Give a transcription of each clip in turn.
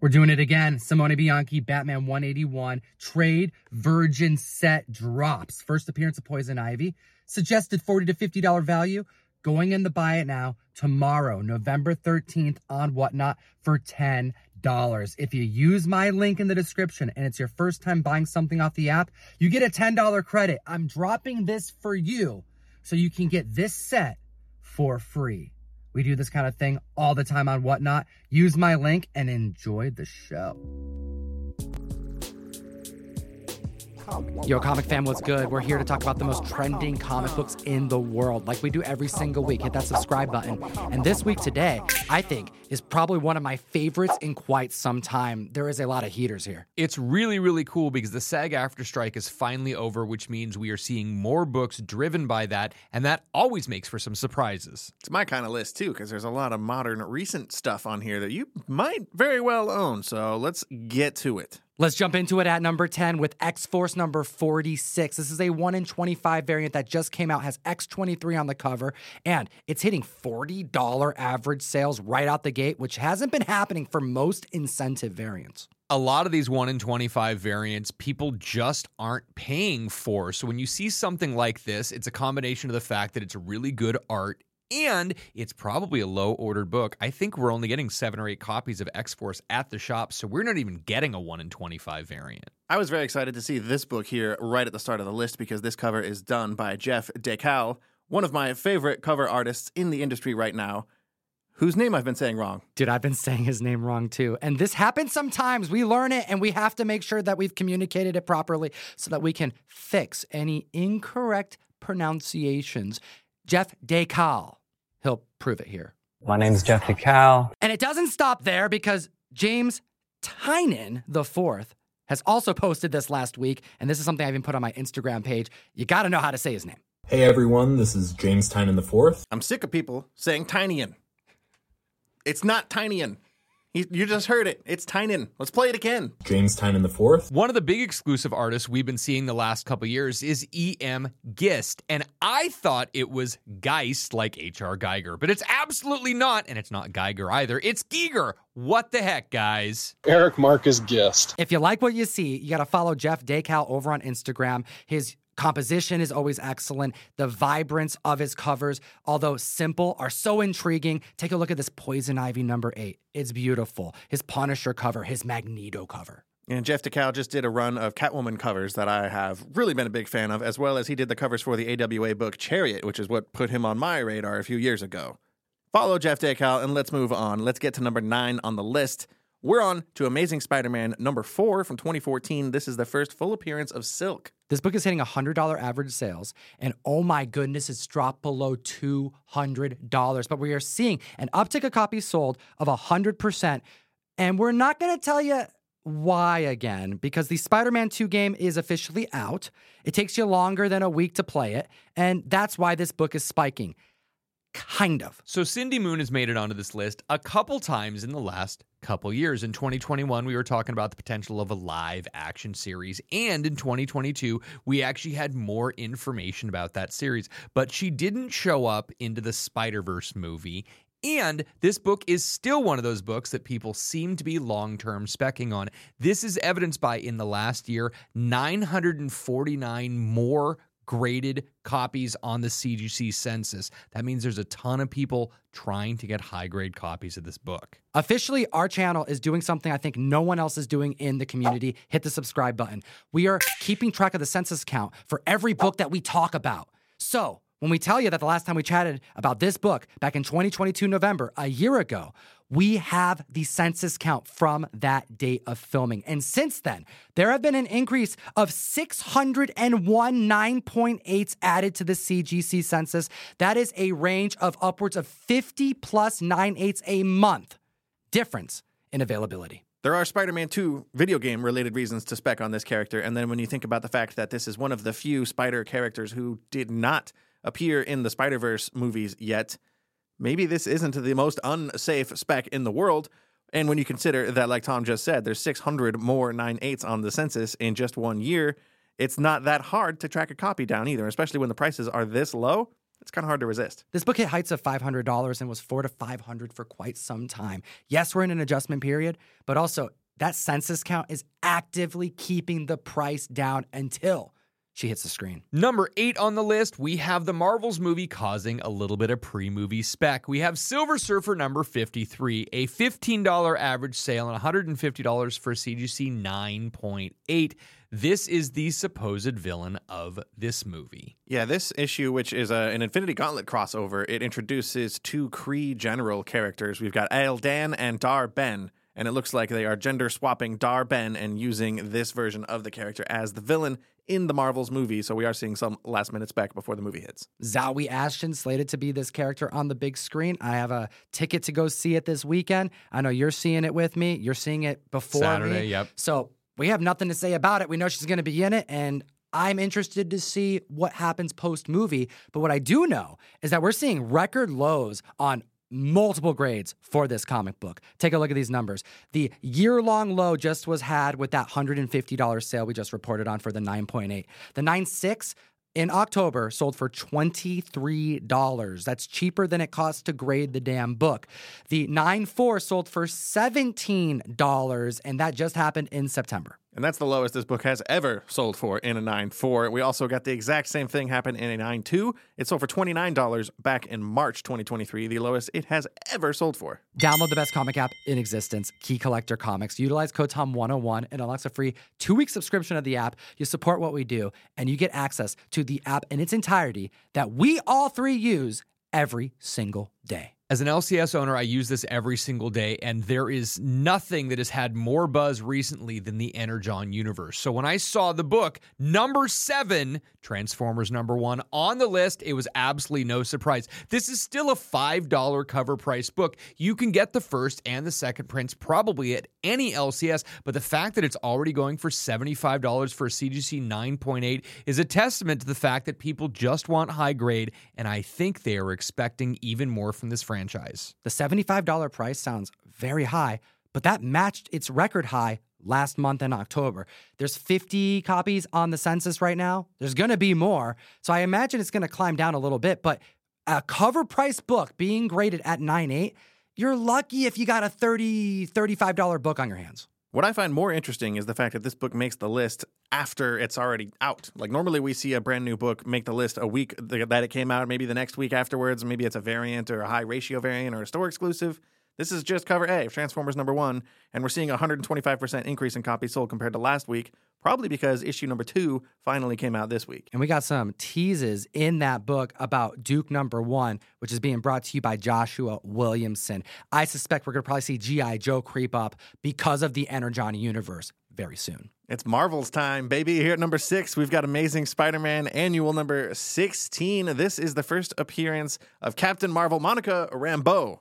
We're doing it again. Simone Bianchi, Batman 181, trade virgin set drops. First appearance of Poison Ivy. Suggested 40 to $50 value. Going in the buy it now tomorrow, November 13th on Whatnot for $10. If you use my link in the description and it's your first time buying something off the app, you get a $10 credit. I'm dropping this for you so you can get this set for free. We do this kind of thing all the time on Whatnot. Use my link and enjoy the show. Yo, comic fam, what's good? We're here to talk about the most trending comic books in the world, like we do every single week. Hit that subscribe button. And this week, today, I think, is probably one of my favorites in quite some time. There is a lot of heaters here. It's really, really cool because the SAG-AFTRA strike is finally over, which means we are seeing more books driven by that, and that always makes for some surprises. It's my kind of list, too, because there's a lot of modern, recent stuff on here that you might very well own. So let's get to it. Let's jump into it at number 10 with X Force number 46. This is a 1 in 25 variant that just came out, has X23 on the cover, and it's hitting $40 average sales right out the gate, which hasn't been happening for most incentive variants. A lot of these 1 in 25 variants, people just aren't paying for. So when you see something like this, it's a combination of the fact that it's really good art and it's probably a low ordered book. I think we're only getting seven or eight copies of X Force at the shop, so we're not even getting a 1 in 25 variant. I was very excited to see this book here right at the start of the list because this cover is done by Jeff Dekal, one of my favorite cover artists in the industry right now. Whose name I've been saying wrong. Dude, I've been saying his name wrong too. And this happens sometimes. We learn it and we have to make sure that we've communicated it properly so that we can fix any incorrect pronunciations. Jeff Dekal he'll prove it here. My name is Jeff Dekal. And it doesn't stop there because James Tynion the fourth has also posted this last week, and this is something I even put on my Instagram page. You got to know how to say his name. Hey everyone, this is James Tynion the fourth. I'm sick of people saying Tinyan. It's not Tinyan. You just heard it. It's Tynan. Let's play it again. James Tynan the fourth. One of the big exclusive artists we've been seeing the last couple years is E.M. Gist, and I thought it was Geist like H.R. Geiger, but it's absolutely not, and it's not Geiger either. It's Geiger. What the heck, guys? Eric Marcus Gist. If you like what you see, you got to follow Jeff Dekal over on Instagram. His Composition is always excellent. The vibrance of his covers, although simple, are so intriguing. Take a look at this Poison Ivy number eight. It's beautiful. His Punisher cover, his Magneto cover. And Jeff Dekal just did a run of Catwoman covers that I have really been a big fan of, as well as he did the covers for the AWA book Chariot, which is what put him on my radar a few years ago. Follow Jeff Dekal and let's move on. Let's get to number nine on the list. We're on to Amazing Spider Man number four from 2014. This is the first full appearance of Silk. This book is hitting $100 average sales, and oh my goodness, it's dropped below $200. But we are seeing an uptick of copies sold of 100%. And we're not going to tell you why again, because the Spider Man 2 game is officially out. It takes you longer than a week to play it, and that's why this book is spiking. Kind of. So Cindy Moon has made it onto this list a couple times in the last couple years. In 2021, we were talking about the potential of a live action series. And in 2022, we actually had more information about that series. But she didn't show up into the Spider Verse movie. And this book is still one of those books that people seem to be long term specking on. This is evidenced by in the last year, 949 more graded copies on the CGC census. That means there's a ton of people trying to get high grade copies of this book. Officially, our channel is doing something I think no one else is doing in the community. Hit the subscribe button. We are keeping track of the census count for every book that we talk about. So, when we tell you that the last time we chatted about this book back in 2022 November, a year ago, we have the census count from that date of filming. And since then, there have been an increase of 601 9.8s added to the CGC census. That is a range of upwards of 50 plus 9.8s a month difference in availability. There are Spider Man 2 video game related reasons to spec on this character. And then when you think about the fact that this is one of the few Spider characters who did not appear in the Spider Verse movies yet, maybe this isn't the most unsafe spec in the world. And when you consider that, like Tom just said, there's 600 more 9.8s on the census in just one year, it's not that hard to track a copy down either, especially when the prices are this low. It's kind of hard to resist. This book hit heights of $500 and was 4 to 500 for quite some time. Yes, we're in an adjustment period, but also that census count is actively keeping the price down until she hits the screen. Number eight on the list, we have the Marvels movie causing a little bit of pre movie spec. We have Silver Surfer number 53, a $15 average sale and $150 for CGC 9.8. This is the supposed villain of this movie. Yeah, this issue, which is a, an Infinity Gauntlet crossover, it introduces two Kree general characters. We've got Ael Dan and Dar-Benn, and it looks like they are gender swapping Dar-Benn and using this version of the character as the villain in the Marvels movie. So we are seeing some last minute spec before the movie hits. Zawe Ashton slated to be this character on the big screen. I have a ticket to go see it this weekend. I know you're seeing it with me. You're seeing it before Saturday, me. yep. So we have nothing to say about it. We know she's going to be in it, and I'm interested to see what happens post movie. But what I do know is that we're seeing record lows on multiple grades for this comic book. Take a look at these numbers. The year long low just was had with that $150 sale we just reported on for the 9.8. The 9.6 in October sold for $23. That's cheaper than it costs to grade the damn book. The 9.4 sold for $17, and that just happened in September. And that's the lowest this book has ever sold for in a 9.4. We also got the exact same thing happen in a 9.2. It sold for $29 back in March 2023, the lowest it has ever sold for. Download the best comic app in existence, Key Collector Comics. Utilize code TOM101 and unlocks a free two week subscription of the app. You support what we do, and you get access to the app in its entirety that we all three use every single day. As an LCS owner, I use this every single day, and there is nothing that has had more buzz recently than the Energon universe. So when I saw the book, number seven, Transformers number one, on the list, it was absolutely no surprise. This is still a $5 cover price book. You can get the first and the second prints probably at any LCS, but the fact that it's already going for $75 for a CGC 9.8 is a testament to the fact that people just want high grade, and I think they are expecting even more from this franchise. The $75 price sounds very high, but that matched its record high last month in October. There's 50 copies on the census right now. There's going to be more. So I imagine it's going to climb down a little bit, but a cover price book being graded at 9.8, you're lucky if you got a 30 $35 book on your hands. What I find more interesting is the fact that this book makes the list after it's already out. Like normally we see a brand new book make the list a week that it came out, maybe the next week afterwards, maybe it's a variant or a high ratio variant or a store exclusive. This is just cover A of Transformers number one, and we're seeing a 125% increase in copies sold compared to last week, probably because issue number two finally came out this week. And we got some teases in that book about Duke number one, which is being brought to you by Joshua Williamson. I suspect we're going to probably see G.I. Joe creep up because of the Energon universe very soon. It's Marvel's time, baby. Here at number six, we've got Amazing Spider Man Annual number 16. This is the first appearance of Captain Marvel Monica Rambeau,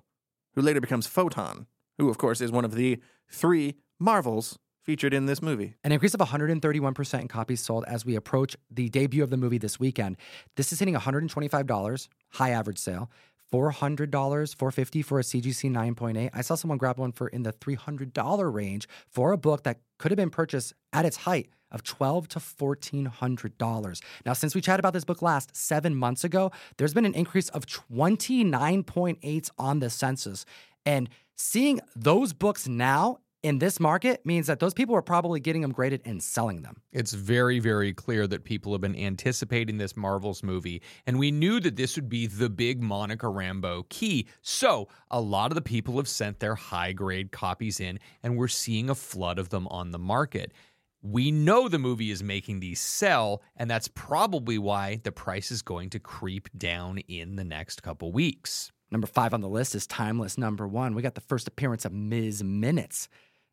who later becomes Photon, who, of course, is one of the three Marvels featured in this movie. An increase of 131% in copies sold as we approach the debut of the movie this weekend. This is hitting $125, high average sale. $400, 450 for a CGC 9.8. I saw someone grab one for in the $300 range for a book that could have been purchased at its height of 12 to $1,400. Now, since we chatted about this book last seven months ago, there's been an increase of 29.8 on the census. And seeing those books now in this market means that those people are probably getting them graded and selling them. It's very, very clear that people have been anticipating this Marvels movie, and we knew that this would be the big Monica Rambeau key. So, a lot of the people have sent their high grade copies in, and we're seeing a flood of them on the market. We know the movie is making these sell, and that's probably why the price is going to creep down in the next couple weeks. Number five on the list is Timeless Number One. We got the first appearance of Ms. Minutes.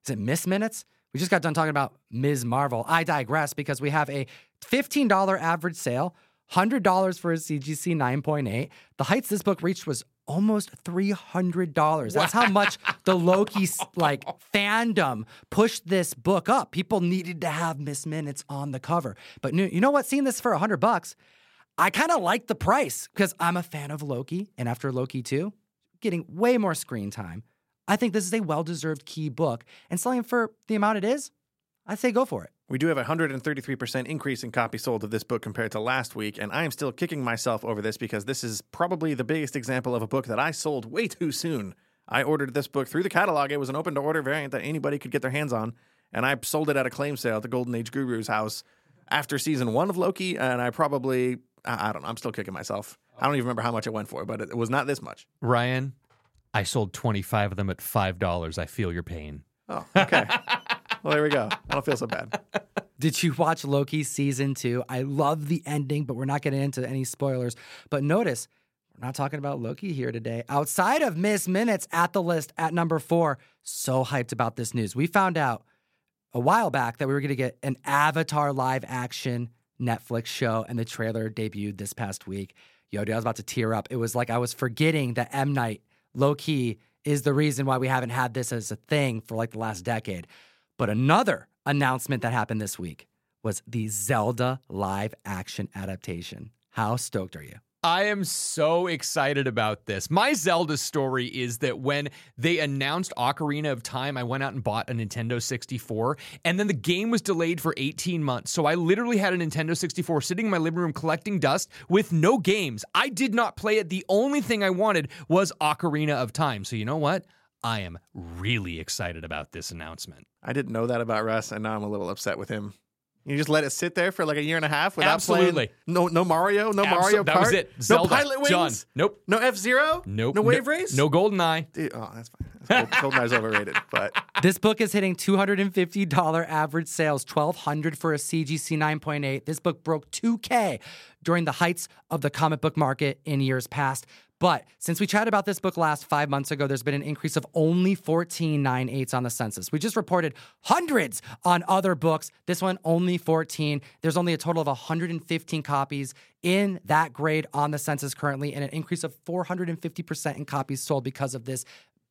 Is it Miss Minutes? We just got done talking about Ms. Marvel. I digress because we have a $15 average sale, $100 for a CGC 9.8. The heights this book reached was almost $300. That's how much the Loki like fandom pushed this book up. People needed to have Miss Minutes on the cover. But you know what? Seeing this for 100 bucks, I kind of like the price because I'm a fan of Loki. And after Loki 2, getting way more screen time. I think this is a well deserved key book, and selling for the amount it is, I say go for it. We do have a 133% increase in copies sold of this book compared to last week, and I am still kicking myself over this because this is probably the biggest example of a book that I sold way too soon. I ordered this book through the catalog. It was an open to order variant that anybody could get their hands on, and I sold it at a claim sale at the Golden Age Guru's house after season one of Loki, and I probably, I, I don't know, I'm still kicking myself. I don't even remember how much it went for, but it, it was not this much. Ryan, I sold 25 of them at $5. I feel your pain. Oh, okay. well, there we go. I don't feel so bad. Did you watch Loki season two? I love the ending, but we're not getting into any spoilers. But notice, we're not talking about Loki here today. Outside of Miss Minutes at the list at number four, so hyped about this news. We found out a while back that we were going to get an Avatar live action Netflix show, and the trailer debuted this past week. Yo, dude, I was about to tear up. It was like I was forgetting that M. Night, low key, is the reason why we haven't had this as a thing for like the last decade. But another announcement that happened this week was the Zelda live action adaptation. How stoked are you? I am so excited about this. My Zelda story is that when they announced Ocarina of Time, I went out and bought a Nintendo 64, and then the game was delayed for 18 months. So I literally had a Nintendo 64 sitting in my living room collecting dust with no games. I did not play it. The only thing I wanted was Ocarina of Time. So you know what? I am really excited about this announcement. I didn't know that about Russ, and now I'm a little upset with him. You just let it sit there for like a year and a half without Absolutely. playing. No, no Mario, no Abso- Mario Kart. that was it. Zelda. No Pilot Wings. Done. Nope. No F Zero. Nope. No Wave Race. No Golden Eye. Dude, oh, that's fine. That's Gold- Goldeneye's overrated, but This book is hitting $250 average sales, 1200 for a CGC 9.8. This book broke 2K during the heights of the comic book market in years past. But since we chatted about this book last five months ago, there's been an increase of only 14 9.8s on the census. We just reported hundreds on other books. This one, only 14. There's only a total of 115 copies in that grade on the census currently, and an increase of 450% in copies sold because of this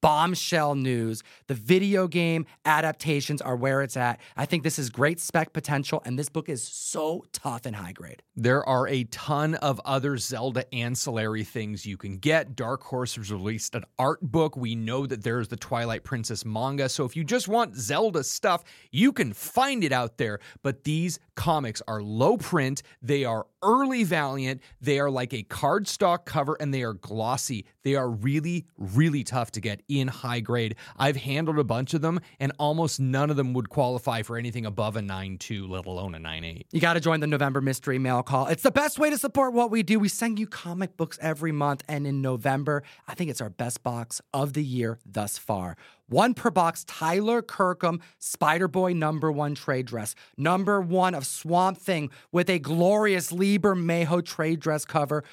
bombshell news. The video game adaptations are where it's at. I think this is great spec potential, and this book is so tough and high grade. There are a ton of other Zelda ancillary things you can get. Dark Horse has released an art book. We know that there's the Twilight Princess manga. So if you just want Zelda stuff, you can find it out there. But these comics are low print, they are early Valiant, they are like a cardstock cover, and they are glossy. They are really, really tough to get in high grade. I've handled a bunch of them, and almost none of them would qualify for anything above a 9.2, let alone a 9.8. You got to join the November mystery mail call. It's the best way to support what we do. We send you comic books every month, and in November, I think it's our best box of the year thus far. One per box, Tyler Kirkham, Spider Boy number one trade dress. Number one of Swamp Thing with a glorious Lee Bermejo trade dress cover.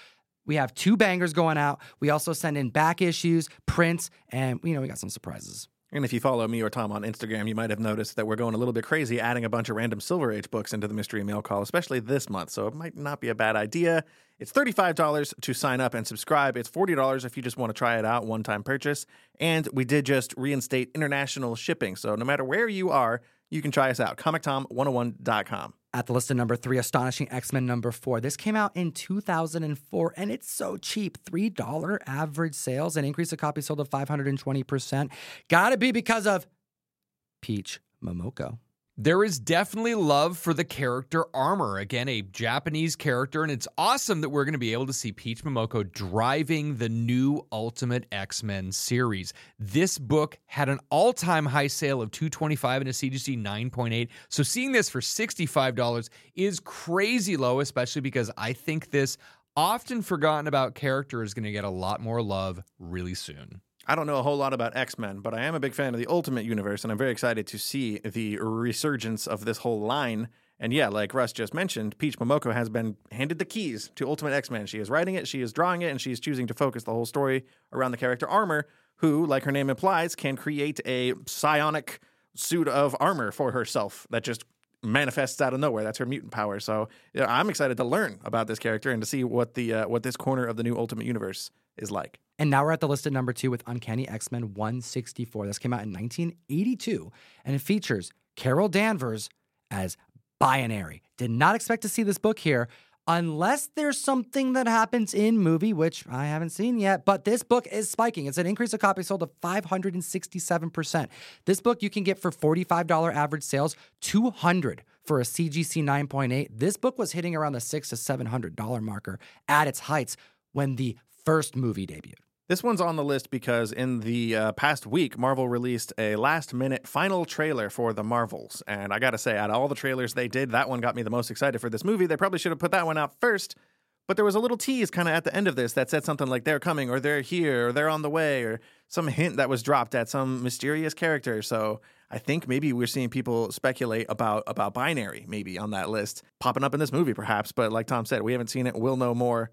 We have two bangers going out. We also send in back issues, prints, and you know, we got some surprises. And if you follow me or Tom on Instagram, you might have noticed that we're going a little bit crazy adding a bunch of random Silver Age books into the mystery mail call, especially this month. So it might not be a bad idea. It's $35 to sign up and subscribe. It's $40 if you just want to try it out, one time purchase. And we did just reinstate international shipping. So no matter where you are, you can try us out. ComicTom101.com. At the list of number three, Astonishing X Men number four. This came out in 2004 and it's so cheap $3 average sales, an increase of copies sold of 520%. Gotta be because of Peach Momoko. There is definitely love for the character Armor. Again, a Japanese character, and it's awesome that we're going to be able to see Peach Momoko driving the new Ultimate X-Men series. This book had an all-time high sale of 225 and a CGC 9.8. So seeing this for $65 is crazy low, especially because I think this often forgotten about character is going to get a lot more love really soon. I don't know a whole lot about X Men, but I am a big fan of the Ultimate Universe, and I'm very excited to see the resurgence of this whole line. And yeah, like Russ just mentioned, Peach Momoko has been handed the keys to Ultimate X Men. She is writing it, she is drawing it, and she is choosing to focus the whole story around the character Armor, who, like her name implies, can create a psionic suit of armor for herself that just manifests out of nowhere. That's her mutant power. So yeah, I'm excited to learn about this character and to see what the uh, what this corner of the new Ultimate Universe is like. And now we're at the list at number two with Uncanny X Men 164. This came out in 1982 and it features Carol Danvers as Binary. Did not expect to see this book here unless there's something that happens in movie, which I haven't seen yet. But this book is spiking. It's an increase of copies sold of 567%. This book you can get for $45 average sales, 200 for a CGC 9.8. This book was hitting around the six to seven hundred dollar marker at its heights when the first movie debuted. This one's on the list because in the uh, past week, Marvel released a last minute final trailer for The Marvels. And I gotta say, out of all the trailers they did, that one got me the most excited for this movie. They probably should have put that one out first. But there was a little tease kind of at the end of this that said something like they're coming or they're here or they're on the way or some hint that was dropped at some mysterious character. So I think maybe we're seeing people speculate about about binary maybe on that list popping up in this movie perhaps. But like Tom said, we haven't seen it. We'll know more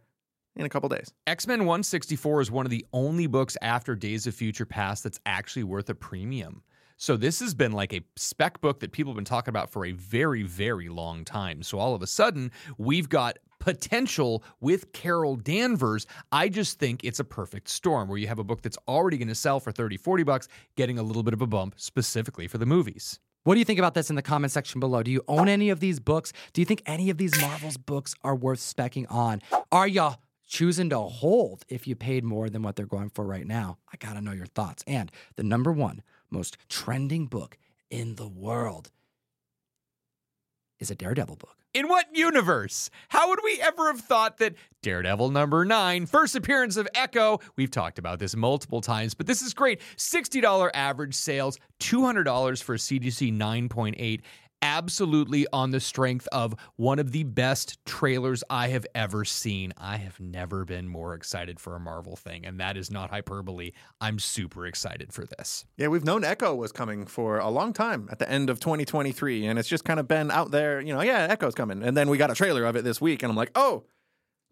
in a couple days. X Men 164 is one of the only books after Days of Future Past that's actually worth a premium. So this has been like a spec book that people have been talking about for a very, very long time. So all of a sudden, we've got potential with Carol Danvers. I just think it's a perfect storm where you have a book that's already going to sell for 30, 40 bucks, getting a little bit of a bump specifically for the movies. What do you think about this in the comment section below? Do you own any of these books? Do you think any of these Marvel's books are worth specking on? Are you choosing to hold if you paid more than what they're going for right now? I got to know your thoughts. And the number one most trending book in the world is a Daredevil book. In what universe? How would we ever have thought that Daredevil number nine, first appearance of Echo? We've talked about this multiple times, but this is great. $60 average sales, $200 for a CGC 9.8, absolutely on the strength of one of the best trailers I have ever seen. I have never been more excited for a Marvel thing, and that is not hyperbole. I'm super excited for this. Yeah, we've known Echo was coming for a long time at the end of 2023, and it's just kind of been out there, you know, yeah, Echo's coming. And then we got a trailer of it this week, and I'm like, oh,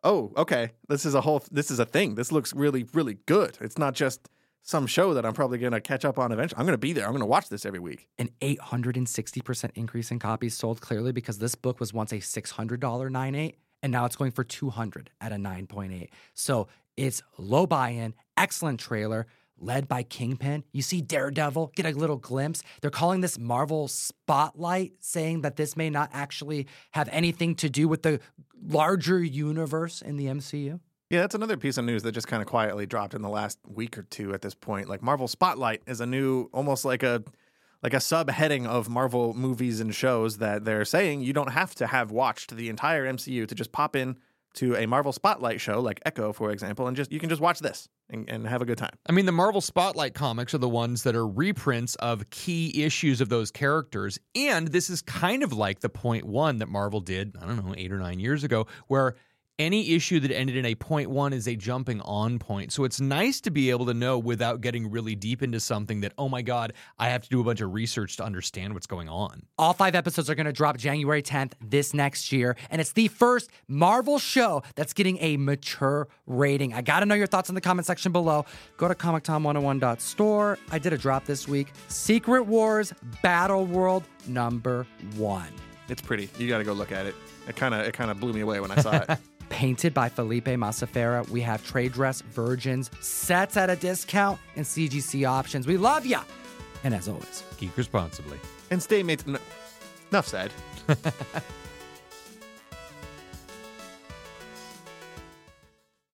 oh, okay, this is a whole, this is a thing. This looks really, really good. It's not just some show that I'm probably going to catch up on eventually. I'm going to be there. I'm going to watch this every week. An 860% increase in copies sold clearly because this book was once a $600 9.8 and now it's going for 200 at a 9.8. So it's low buy-in, excellent trailer led by Kingpin. You see Daredevil, get a little glimpse. They're calling this Marvel Spotlight, saying that this may not actually have anything to do with the larger universe in the MCU. Yeah, that's another piece of news that just kind of quietly dropped in the last week or two at this point. Like Marvel Spotlight is a new almost like a like a subheading of Marvel movies and shows that they're saying you don't have to have watched the entire MCU to just pop in to a Marvel Spotlight show like Echo, for example, and just you can just watch this and, and, have a good time. I mean, the Marvel Spotlight comics are the ones that are reprints of key issues of those characters, and this is kind of like the point one that Marvel did, I don't know, eight or nine years ago, where any issue that ended in a point one is a jumping on point. So it's nice to be able to know without getting really deep into something that, oh my God, I have to do a bunch of research to understand what's going on. All five episodes are going to drop January 10th this next year. And it's the first Marvel show that's getting a mature rating. I got to know your thoughts in the comment section below. Go to ComicTom101.store. I did a drop this week Secret Wars Battle World number one. It's pretty. You got to go look at it. It kind of it kind of blew me away when I saw it. painted by Felipe Massafera. We have trade dress virgins, sets at a discount, and CGC options. We love ya! And as always, geek responsibly. And stay mates. Enough said.